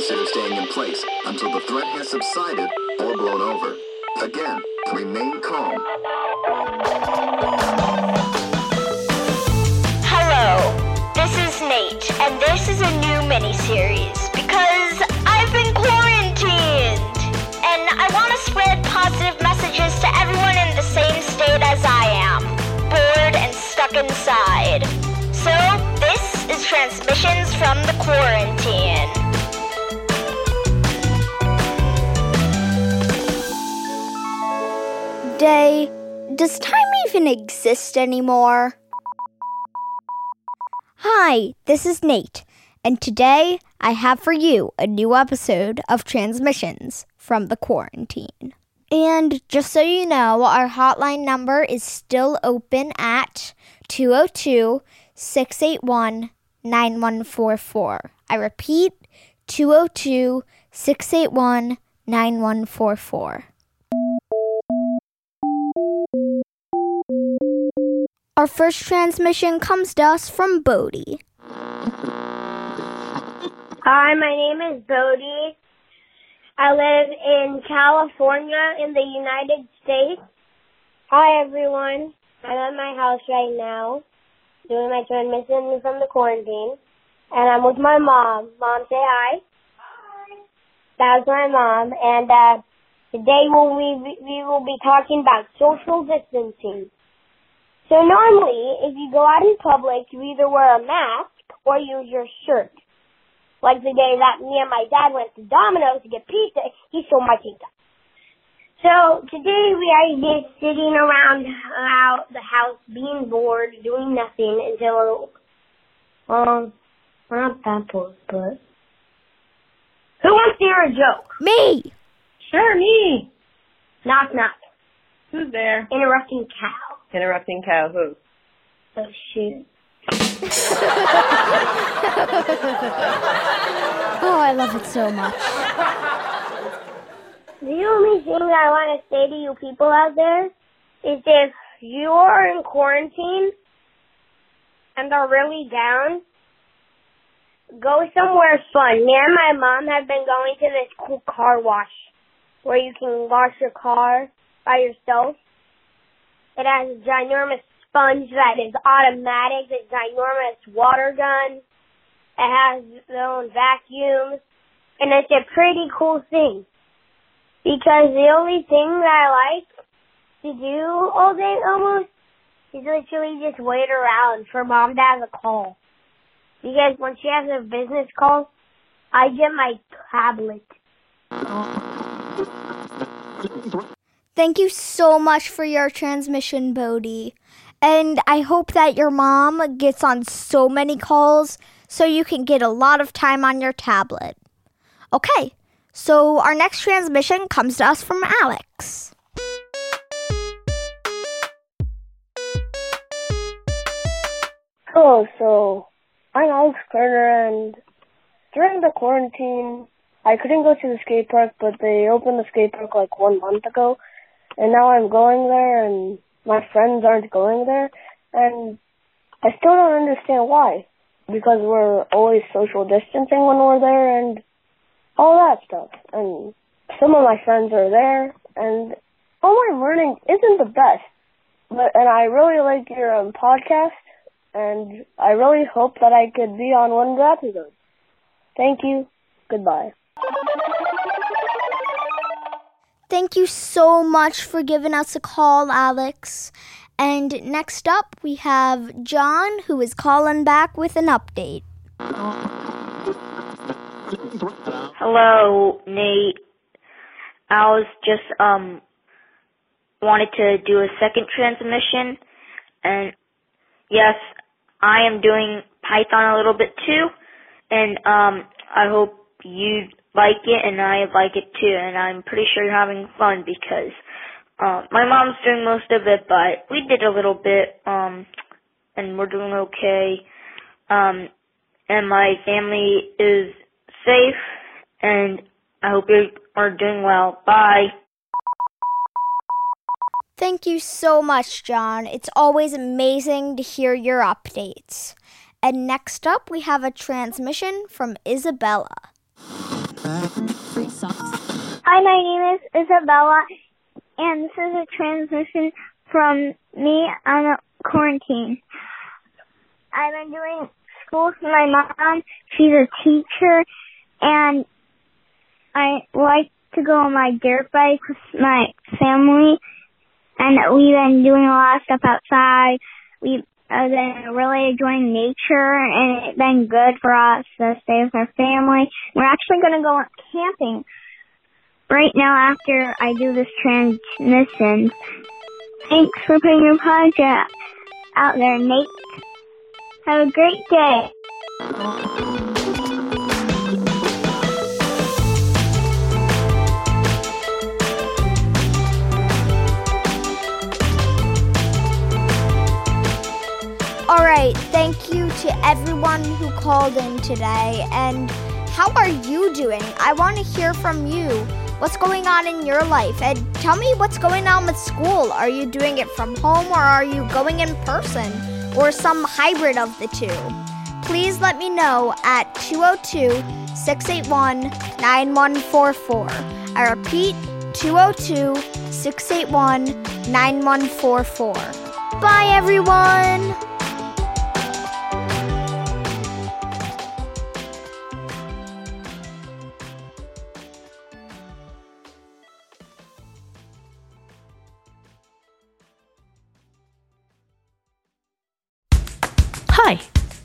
Consider staying in place until the threat has subsided or blown over. Again, remain calm. Hello, this is Nate, and this is a new mini-series because I've been quarantined, Day, does time even exist anymore? Hi, this is Nate, and today I have for you a new episode of Transmissions from the Quarantine. And just so you know, our hotline number is still open at 202 681 9144. I repeat, 202 681 9144. Our first transmission comes to us from Bodie. Hi, my name is Bodie. I live in California in the United States. Hi, everyone. I'm at my house right now doing my transmission from the quarantine. And I'm with my mom. Mom, say hi. Hi. That's my mom. And uh, today we'll, we, we will be talking about social distancing. So normally, if you go out in public, you either wear a mask or use your shirt. Like the day that me and my dad went to Domino's to get pizza, he stole my pizza. So today we are just sitting around out the house, being bored, doing nothing until, um, we're not that bored, but who wants to hear a joke? Me! Sure, me. Knock knock. Who's there? Interrupting cow. Interrupting cow who? Oh shoot. Oh, I love it so much. The only thing I want to say to you people out there is if you are in quarantine and are really down, go somewhere fun. Me and my mom have been going to this cool car wash where you can wash your car by yourself. It has a ginormous sponge that is automatic, a ginormous water gun. It has its own vacuums. And it's a pretty cool thing. Because the only thing that I like to do all day almost is literally just wait around for mom to have a call. Because when she has a business call, I get my tablet. Oh. Thank you so much for your transmission, Bodie. And I hope that your mom gets on so many calls so you can get a lot of time on your tablet. Okay, so our next transmission comes to us from Alex. Hello, so I'm Alex Carter, and during the quarantine, I couldn't go to the skate park, but they opened the skate park like one month ago, and now I'm going there, and my friends aren't going there, and I still don't understand why. Because we're always social distancing when we're there, and all that stuff. And some of my friends are there, and all my learning isn't the best. But and I really like your um, podcast, and I really hope that I could be on one of the episodes. Thank you. Goodbye. Thank you so much for giving us a call, Alex. And next up, we have John, who is calling back with an update. Hello, Nate. I was just um wanted to do a second transmission and yes, I am doing Python a little bit too and um I hope you like it and I like it too and I'm pretty sure you're having fun because uh, my mom's doing most of it but we did a little bit um and we're doing okay. Um and my family is safe and I hope you are doing well. Bye. Thank you so much, John. It's always amazing to hear your updates. And next up, we have a transmission from Isabella. Hi, my name is Isabella, and this is a transmission from me on a quarantine. I've been doing school with my mom. She's a teacher, and I like to go on my dirt bike with my family, and we've been doing a lot of stuff outside. We've uh, been really enjoying nature, and it's been good for us to stay with our family. We're actually going to go camping right now after I do this transmission. Thanks for putting your podcast out there, Nate. Have a great day. To everyone who called in today. And how are you doing? I want to hear from you. What's going on in your life? And tell me what's going on with school. Are you doing it from home or are you going in person? Or some hybrid of the two? Please let me know at 202 681 9144. I repeat, 202 681 9144. Bye, everyone!